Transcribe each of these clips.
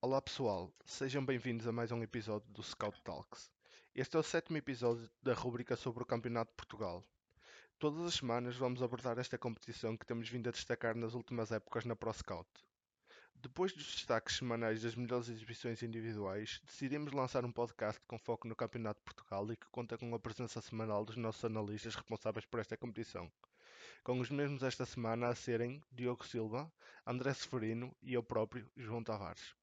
Olá pessoal, sejam bem-vindos a mais um episódio do Scout Talks. Este é o sétimo episódio da rubrica sobre o Campeonato de Portugal. Todas as semanas vamos abordar esta competição que temos vindo a destacar nas últimas épocas na ProScout. Depois dos destaques semanais das melhores exibições individuais, decidimos lançar um podcast com foco no Campeonato de Portugal e que conta com a presença semanal dos nossos analistas responsáveis por esta competição. Com os mesmos esta semana a serem Diogo Silva, André Severino e eu próprio, João Tavares.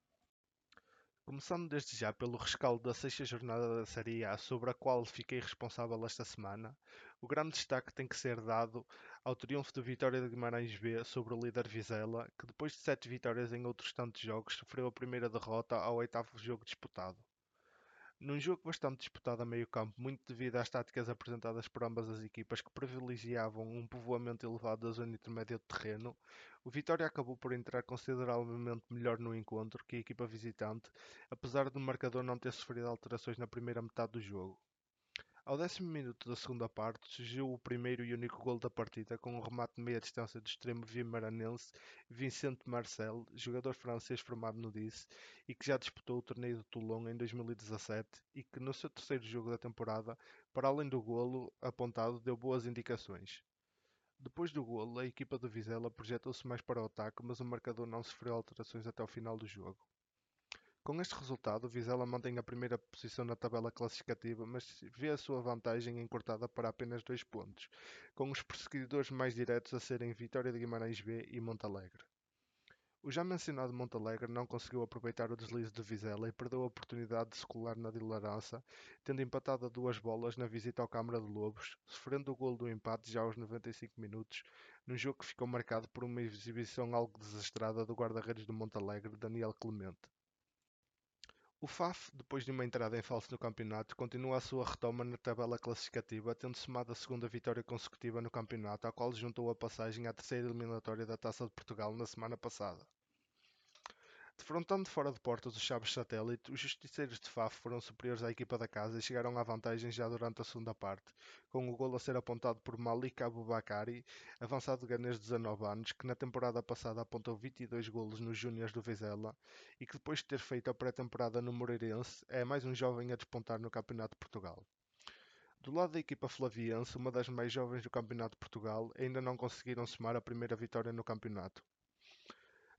Começando desde já pelo rescaldo da sexta jornada da Série A, sobre a qual fiquei responsável esta semana, o grande destaque tem que ser dado ao triunfo do Vitória de Guimarães B sobre o líder Vizela, que depois de sete vitórias em outros tantos jogos, sofreu a primeira derrota ao oitavo jogo disputado. Num jogo bastante disputado a meio campo, muito devido às táticas apresentadas por ambas as equipas que privilegiavam um povoamento elevado da zona intermédia de terreno, o Vitória acabou por entrar consideravelmente melhor no encontro que a equipa visitante, apesar do marcador não ter sofrido alterações na primeira metade do jogo. Ao décimo minuto da segunda parte, surgiu o primeiro e único gol da partida com um remate de meia distância do extremo vimaranense Vicente Marcel, jogador francês formado no Nice e que já disputou o torneio de Toulon em 2017 e que no seu terceiro jogo da temporada, para além do golo apontado, deu boas indicações. Depois do golo, a equipa do Vizela projetou-se mais para o ataque, mas o marcador não sofreu alterações até o final do jogo. Com este resultado, o Vizela mantém a primeira posição na tabela classificativa, mas vê a sua vantagem encurtada para apenas dois pontos, com os perseguidores mais diretos a serem Vitória de Guimarães B e Montalegre. O já mencionado Montalegre não conseguiu aproveitar o deslize de Vizela e perdeu a oportunidade de se colar na liderança, tendo empatado a duas bolas na visita ao Câmara de Lobos, sofrendo o gol do empate já aos 95 minutos, num jogo que ficou marcado por uma exibição algo desastrada do guarda-redes do Montalegre, Daniel Clemente. O Faf, depois de uma entrada em falso no campeonato, continua a sua retoma na tabela classificativa, tendo somado a segunda vitória consecutiva no campeonato, à qual juntou a passagem à terceira eliminatória da Taça de Portugal na semana passada. Defrontando fora de portas os Chaves Satélite, os justiceiros de Faf foram superiores à equipa da casa e chegaram à vantagem já durante a segunda parte, com o gol a ser apontado por Malik Abubakari, avançado ganês de 19 anos, que na temporada passada apontou 22 golos nos Júniors do Vizela e que depois de ter feito a pré-temporada no Moreirense, é mais um jovem a despontar no Campeonato de Portugal. Do lado da equipa flaviense, uma das mais jovens do Campeonato de Portugal, ainda não conseguiram somar a primeira vitória no campeonato.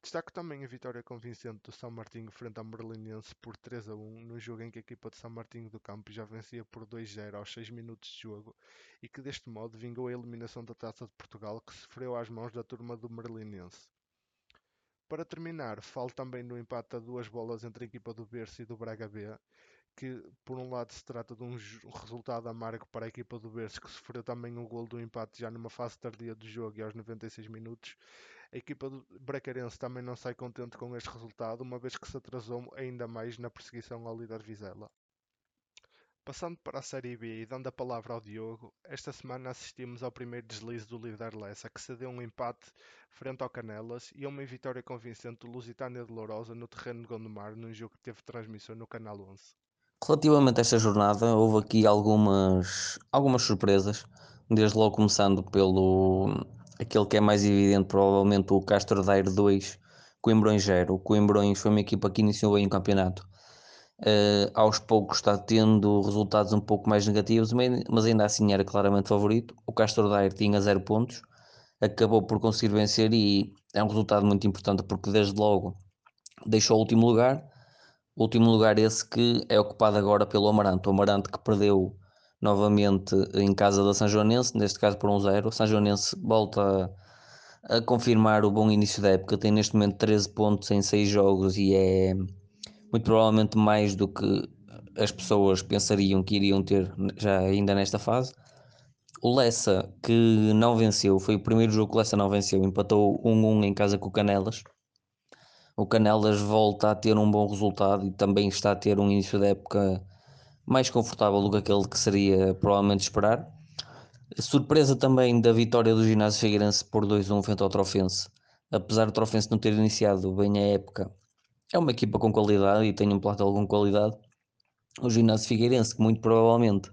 Destaco também a vitória convincente do São Martinho frente ao Merlinense por 3 a 1, no jogo em que a equipa de São Martinho do Campo já vencia por 2-0 aos 6 minutos de jogo e que deste modo vingou a eliminação da Taça de Portugal que sofreu às mãos da turma do Merlinense. Para terminar, falo também no empate a duas bolas entre a equipa do Berço e do Braga B, que por um lado se trata de um resultado amargo para a equipa do Berço, que sofreu também um gol do empate já numa fase tardia do jogo e aos 96 minutos, a equipa do Bracarense também não sai contente com este resultado, uma vez que se atrasou ainda mais na perseguição ao líder Vizela. Passando para a Série B e dando a palavra ao Diogo, esta semana assistimos ao primeiro deslize do líder Lessa, que cedeu um empate frente ao Canelas e a uma vitória convincente do Lusitânia de Lourosa no terreno de Gondomar, num jogo que teve transmissão no Canal 11. Relativamente a esta jornada, houve aqui algumas, algumas surpresas, desde logo começando pelo aquele que é mais evidente, provavelmente o Castro Daire 2, Coimbrões 0. O Coimbrões foi uma equipa que iniciou bem o campeonato. Uh, aos poucos está tendo resultados um pouco mais negativos, mas ainda assim era claramente favorito. O Castro Daire tinha 0 pontos, acabou por conseguir vencer e é um resultado muito importante porque desde logo deixou o último lugar. O último lugar esse que é ocupado agora pelo Amarante. O Amarante que perdeu novamente em casa da São Joanense, neste caso por um zero. O São Joanense volta a, a, confirmar o bom início da época, tem neste momento 13 pontos em 6 jogos e é muito provavelmente mais do que as pessoas pensariam que iriam ter já ainda nesta fase. O Lessa, que não venceu, foi o primeiro jogo que o Lessa não venceu, empatou 1-1 em casa com o Canelas. O Canelas volta a ter um bom resultado e também está a ter um início da época mais confortável do que aquele que seria provavelmente esperar. Surpresa também da vitória do Ginásio Figueirense por 2-1 frente ao Trofense. Apesar do Trofense não ter iniciado bem a época, é uma equipa com qualidade e tem um plantel com qualidade. O Ginásio Figueirense, que muito provavelmente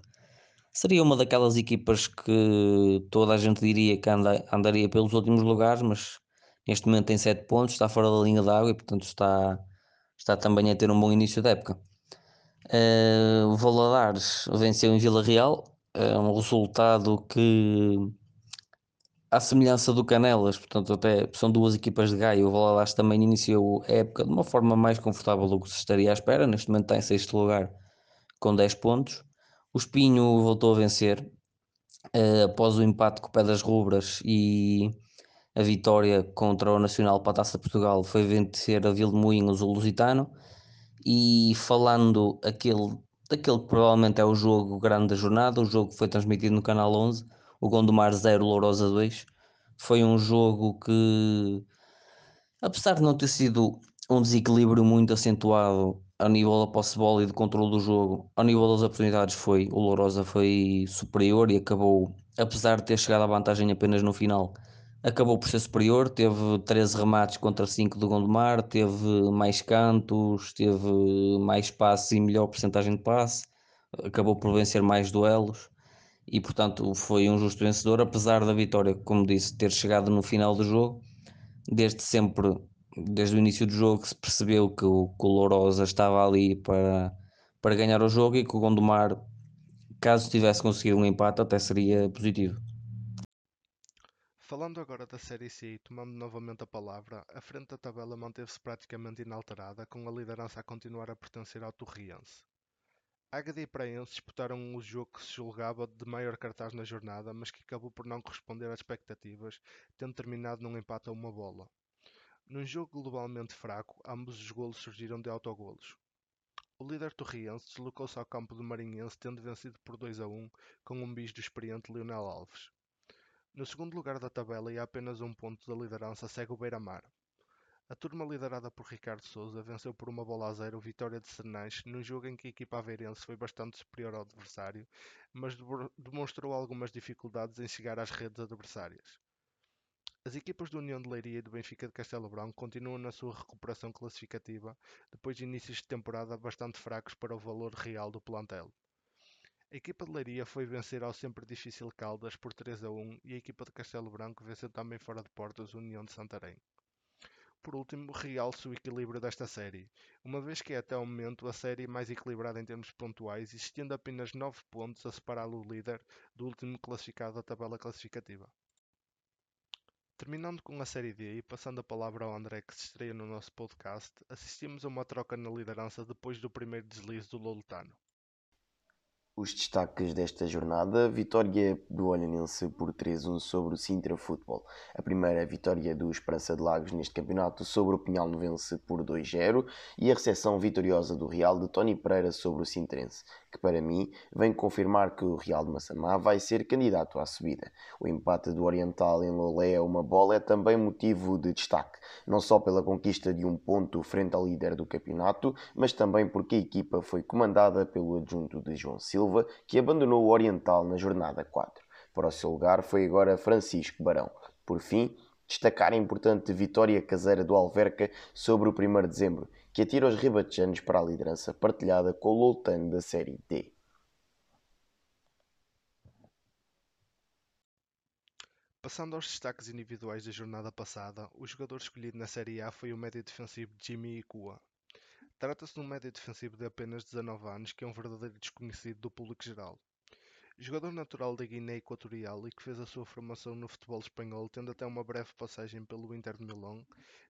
seria uma daquelas equipas que toda a gente diria que anda, andaria pelos últimos lugares, mas neste momento tem 7 pontos, está fora da linha d'água e portanto está está também a ter um bom início da época. Uh, o Valadares venceu em Vila Real, é um resultado que, à semelhança do Canelas, portanto, até são duas equipas de Gaia. O Valadares também iniciou a época de uma forma mais confortável do que se estaria à espera. Neste momento está em sexto lugar com 10 pontos. O Espinho voltou a vencer uh, após o empate com o Pedras Rubras e a vitória contra o Nacional para a Taça Portugal foi vencer a Vilmoinhos o Lusitano e falando aquele, daquele que provavelmente é o jogo grande da jornada, o jogo que foi transmitido no Canal 11, o Gondomar 0, Lourosa 2, foi um jogo que, apesar de não ter sido um desequilíbrio muito acentuado ao nível da posse bola e de controle do jogo, ao nível das oportunidades foi, o Lourosa foi superior e acabou, apesar de ter chegado à vantagem apenas no final, acabou por ser superior, teve 13 remates contra 5 do Gondomar, teve mais cantos, teve mais passes e melhor porcentagem de passe, acabou por vencer mais duelos e portanto foi um justo vencedor, apesar da vitória, como disse, ter chegado no final do jogo, desde sempre, desde o início do jogo se percebeu que o, Lourosa estava ali para, para ganhar o jogo e que o Gondomar, caso tivesse conseguido um empate, até seria positivo. Falando agora da Série C e tomando novamente a palavra, a frente da tabela manteve-se praticamente inalterada, com a liderança a continuar a pertencer ao Torriense. Águeda e Praense disputaram o jogo que se julgava de maior cartaz na jornada, mas que acabou por não corresponder às expectativas, tendo terminado num empate a uma bola. Num jogo globalmente fraco, ambos os golos surgiram de autogolos. O líder torriense deslocou-se ao campo do Marinhense, tendo vencido por 2 a 1, com um bis do experiente Lionel Alves. No segundo lugar da tabela e a apenas um ponto da liderança segue o Beira-Mar. A turma liderada por Ricardo Souza venceu por uma bola a zero Vitória de Sernais num jogo em que a equipa aveirense foi bastante superior ao adversário, mas demonstrou algumas dificuldades em chegar às redes adversárias. As equipas do União de Leiria e do Benfica de Castelo Branco continuam na sua recuperação classificativa depois de inícios de temporada bastante fracos para o valor real do plantel. A equipa de Leiria foi vencer ao sempre difícil Caldas por 3 a 1 e a equipa de Castelo Branco venceu também fora de portas União de Santarém. Por último, realce o equilíbrio desta série, uma vez que é até o momento a série mais equilibrada em termos pontuais, existindo apenas 9 pontos a separar o líder do último classificado da tabela classificativa. Terminando com a Série D e passando a palavra ao André que se estreia no nosso podcast, assistimos a uma troca na liderança depois do primeiro deslize do Lolitano. Os destaques desta jornada: vitória do Olhanense por 3-1 sobre o Sintra Futebol. A primeira vitória do Esperança de Lagos neste campeonato sobre o Pinhal Novense por 2-0 e a recepção vitoriosa do Real de Tony Pereira sobre o Sintrense que para mim vem confirmar que o Real de Massamá vai ser candidato à subida. O empate do Oriental em Lolé a uma bola é também motivo de destaque, não só pela conquista de um ponto frente ao líder do campeonato, mas também porque a equipa foi comandada pelo adjunto de João Silva, que abandonou o Oriental na jornada 4. Para o seu lugar foi agora Francisco Barão. Por fim, destacar a importante vitória caseira do Alverca sobre o 1 de dezembro, que atira os ribatejanos para a liderança partilhada com o Loltano da Série D. Passando aos destaques individuais da jornada passada, o jogador escolhido na Série A foi o médio defensivo Jimmy Ikua. Trata-se de um médio defensivo de apenas 19 anos que é um verdadeiro desconhecido do público geral. Jogador natural da Guiné Equatorial e que fez a sua formação no futebol espanhol, tendo até uma breve passagem pelo Inter de Milão,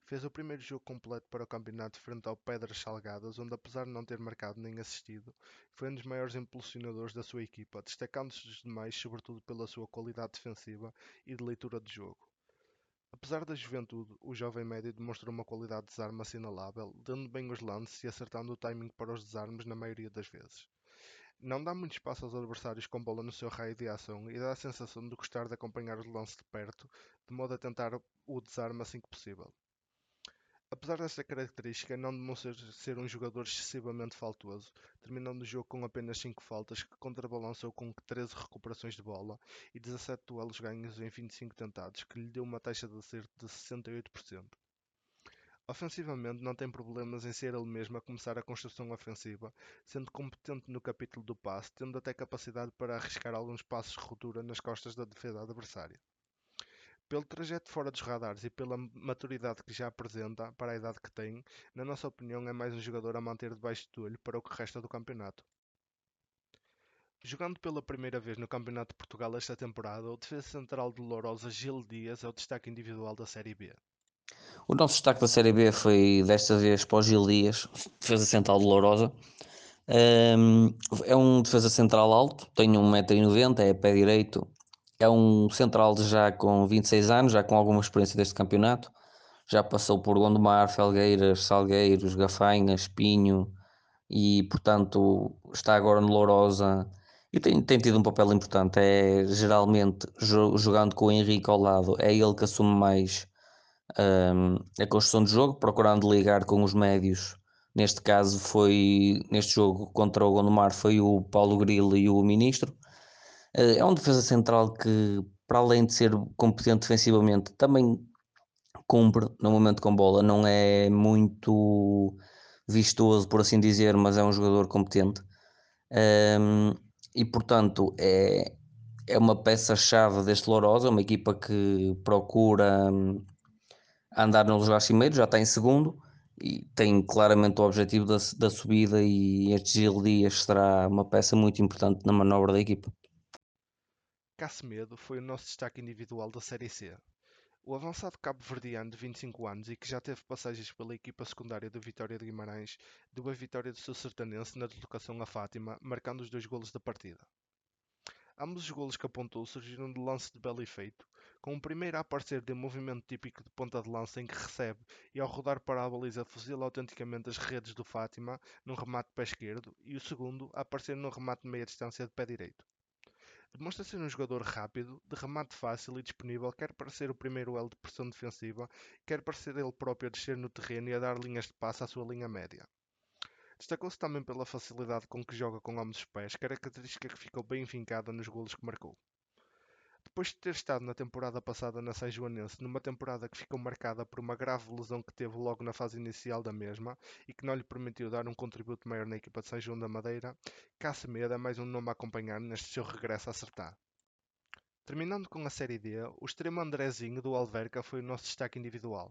fez o primeiro jogo completo para o campeonato frente ao Pedras Salgadas, onde apesar de não ter marcado nem assistido, foi um dos maiores impulsionadores da sua equipa, destacando-se dos demais sobretudo pela sua qualidade defensiva e de leitura de jogo. Apesar da juventude, o jovem médio demonstrou uma qualidade de desarme assinalável, dando bem os lances e acertando o timing para os desarmes na maioria das vezes. Não dá muito espaço aos adversários com bola no seu raio de ação e dá a sensação de gostar de acompanhar os lances de perto, de modo a tentar o desarme assim que possível. Apesar desta característica, não demonstra ser um jogador excessivamente faltoso, terminando o jogo com apenas 5 faltas que contrabalançou com 13 recuperações de bola e 17 duelos ganhos em 25 tentados, que lhe deu uma taxa de acerto de 68%. Ofensivamente não tem problemas em ser ele mesmo a começar a construção ofensiva, sendo competente no capítulo do passe, tendo até capacidade para arriscar alguns passos de ruptura nas costas da defesa adversária. Pelo trajeto fora dos radares e pela maturidade que já apresenta para a idade que tem, na nossa opinião é mais um jogador a manter debaixo do olho para o que resta do campeonato. Jogando pela primeira vez no Campeonato de Portugal esta temporada, o defesa central de Lourosa Gil Dias é o destaque individual da Série B. O nosso destaque da Série B foi desta vez para o Gil Dias, defesa central de Lourosa. É um defesa central alto, tem 1,90m, é pé direito. É um central já com 26 anos, já com alguma experiência deste campeonato. Já passou por Gondomar, Felgueiras, Salgueiros, Gafanha, Espinho e, portanto, está agora no Lourosa e tem, tem tido um papel importante. É geralmente jogando com o Henrique ao lado, é ele que assume mais um, a construção do jogo, procurando ligar com os médios. Neste caso foi, neste jogo contra o Gondomar, foi o Paulo Grilo e o Ministro. Uh, é um defesa central que, para além de ser competente defensivamente, também cumpre no momento com bola. Não é muito vistoso, por assim dizer, mas é um jogador competente. Um, e portanto é, é uma peça-chave deste Lourosa, uma equipa que procura hum, andar nos lugares cimeiros, já está em segundo e tem claramente o objetivo da, da subida e este Gil Dias será uma peça muito importante na manobra da equipa. Casemedo foi o nosso destaque individual da Série C. O avançado cabo-verdiano de 25 anos e que já teve passagens pela equipa secundária do Vitória de Guimarães deu a vitória do seu sertanense na deslocação a Fátima, marcando os dois golos da partida. Ambos os golos que apontou surgiram de lance de belo efeito, com o primeiro a aparecer de um movimento típico de ponta de lança em que recebe e ao rodar para a baliza fuzila autenticamente as redes do Fátima num remate de pé esquerdo e o segundo a aparecer num remate de meia distância de pé direito. Demonstra ser um jogador rápido, de remate fácil e disponível, quer para ser o primeiro elo de pressão defensiva, quer para ser ele próprio a descer no terreno e a dar linhas de passe à sua linha média. Destacou-se também pela facilidade com que joga com ambos os pés, característica que ficou bem vincada nos golos que marcou. Depois de ter estado na temporada passada na Joanense, numa temporada que ficou marcada por uma grave lesão que teve logo na fase inicial da mesma e que não lhe permitiu dar um contributo maior na equipa de São João da Madeira, Casemedo é mais um nome a acompanhar neste seu regresso a acertar. Terminando com a Série D, o extremo Andrezinho do Alverca foi o nosso destaque individual.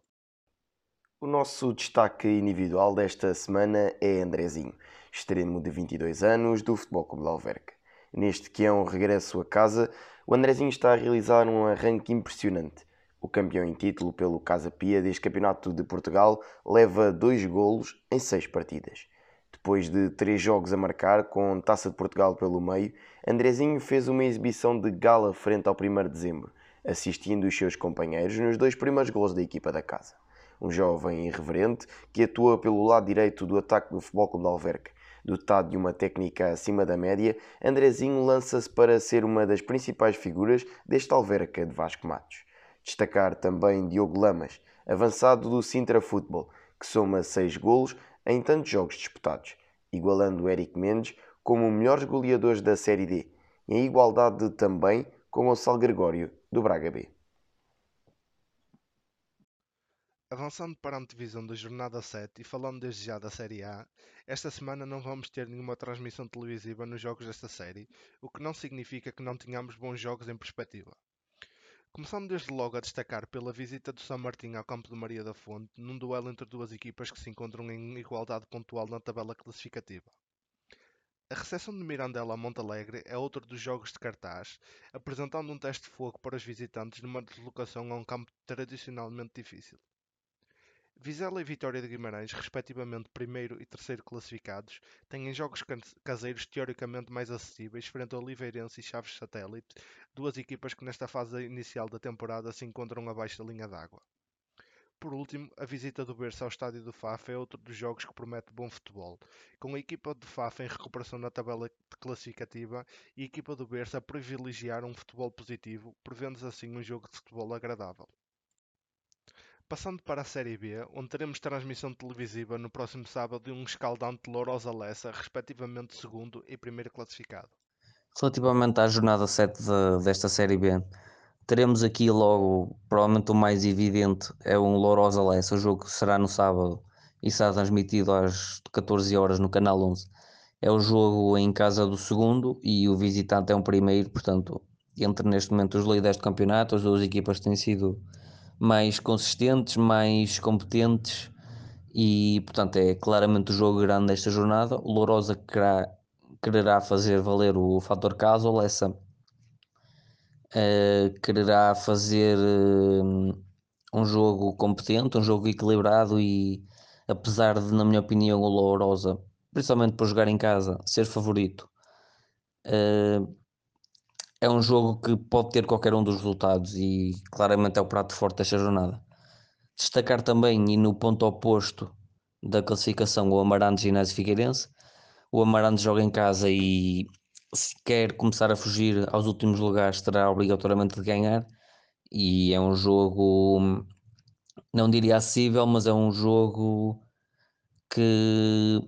O nosso destaque individual desta semana é Andrezinho, extremo de 22 anos do Futebol Clube de Alverca. Neste que é um regresso a casa, o Andrezinho está a realizar um arranque impressionante. O campeão em título pelo Casa Pia deste Campeonato de Portugal leva dois golos em seis partidas. Depois de três jogos a marcar, com Taça de Portugal pelo meio, Andrezinho fez uma exibição de gala frente ao 1 de dezembro, assistindo os seus companheiros nos dois primeiros gols da equipa da casa. Um jovem irreverente que atua pelo lado direito do ataque do Futebol Clube de Alverca Dotado de uma técnica acima da média, Andrezinho lança-se para ser uma das principais figuras deste Alverca de Vasco Matos. Destacar também Diogo Lamas, avançado do Sintra Futebol, que soma 6 golos em tantos jogos disputados, igualando Eric Mendes como o melhor goleador da Série D, em igualdade também com o Sal Gregório, do Braga B. Avançando para a antevisão da jornada 7 e falando desde já da Série A, esta semana não vamos ter nenhuma transmissão televisiva nos jogos desta série, o que não significa que não tenhamos bons jogos em perspectiva. Começando desde logo a destacar pela visita do São Martinho ao campo de Maria da Fonte, num duelo entre duas equipas que se encontram em igualdade pontual na tabela classificativa. A recepção de Mirandela a Montalegre é outro dos jogos de cartaz, apresentando um teste de fogo para os visitantes numa deslocação a um campo tradicionalmente difícil. Vizela e Vitória de Guimarães, respectivamente primeiro e terceiro classificados, têm jogos caseiros teoricamente mais acessíveis frente ao Oliveirense e Chaves Satélite, duas equipas que nesta fase inicial da temporada se encontram abaixo da linha d'água. Por último, a visita do Berço ao estádio do Faf é outro dos jogos que promete bom futebol, com a equipa do Faf em recuperação na tabela classificativa e a equipa do Berço a privilegiar um futebol positivo, prevendo-se assim um jogo de futebol agradável. Passando para a Série B, onde teremos transmissão televisiva no próximo sábado de um escaldante Lourosa Lessa, respectivamente segundo e primeiro classificado. Relativamente à jornada 7 de, desta Série B, teremos aqui logo, provavelmente o mais evidente, é um Lourosa Lessa, o jogo será no sábado e será transmitido às 14 horas no Canal 11. É o jogo em casa do segundo e o visitante é um primeiro, portanto entre neste momento os líderes do campeonato. As duas equipas têm sido mais consistentes, mais competentes e, portanto, é claramente o jogo grande desta jornada. O Lourosa querá, quererá fazer valer o fator caso, o Lessa uh, quererá fazer uh, um jogo competente, um jogo equilibrado e, apesar de, na minha opinião, o Lourosa, principalmente por jogar em casa, ser favorito. Uh, é um jogo que pode ter qualquer um dos resultados e claramente é o prato forte desta jornada. Destacar também, e no ponto oposto da classificação, o Amarante Ginásio Figueirense. O Amarante joga em casa e se quer começar a fugir aos últimos lugares, terá obrigatoriamente de ganhar. E é um jogo, não diria acessível, mas é um jogo que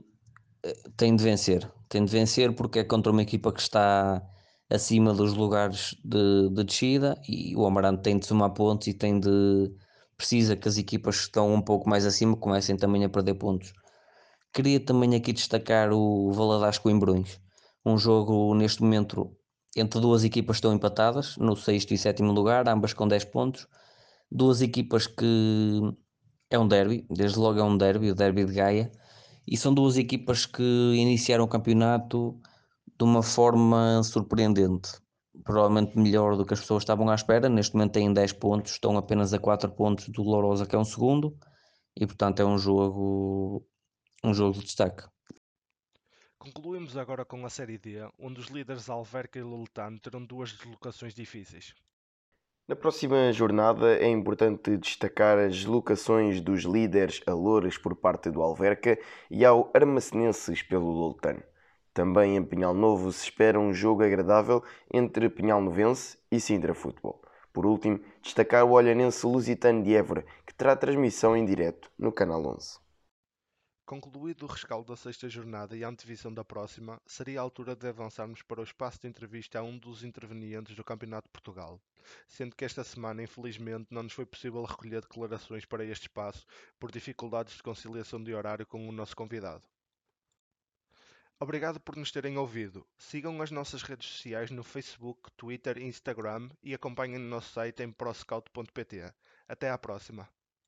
eh, tem de vencer. Tem de vencer porque é contra uma equipa que está acima dos lugares de, de descida e o Amarante tem de somar pontos e tem de precisa que as equipas que estão um pouco mais acima comecem também a perder pontos. Queria também aqui destacar o Valadares Coimbrões, um jogo neste momento entre duas equipas que estão empatadas, no sexto e sétimo lugar, ambas com 10 pontos. Duas equipas que é um derby, desde logo é um derby, o derby de Gaia, e são duas equipas que iniciaram o campeonato de uma forma surpreendente. Provavelmente melhor do que as pessoas estavam à espera. Neste momento têm 10 pontos, estão apenas a 4 pontos do Lourosa, que é um segundo, e portanto é um jogo, um jogo de destaque. Concluímos agora com a Série D, onde os líderes Alverca e Luletano terão duas deslocações difíceis. Na próxima jornada é importante destacar as deslocações dos líderes Alores por parte do Alverca e ao Armacenenses pelo Luletano. Também em Pinhal Novo se espera um jogo agradável entre Pinhal Novense e Sintra Futebol. Por último, destacar o olhanense Lusitano de Évora, que terá transmissão em direto no Canal 11. Concluído o rescaldo da sexta jornada e a antevisão da próxima, seria a altura de avançarmos para o espaço de entrevista a um dos intervenientes do Campeonato de Portugal, sendo que esta semana, infelizmente, não nos foi possível recolher declarações para este espaço por dificuldades de conciliação de horário com o nosso convidado. Obrigado por nos terem ouvido. Sigam as nossas redes sociais no Facebook, Twitter e Instagram e acompanhem o nosso site em proscout.pt. Até à próxima.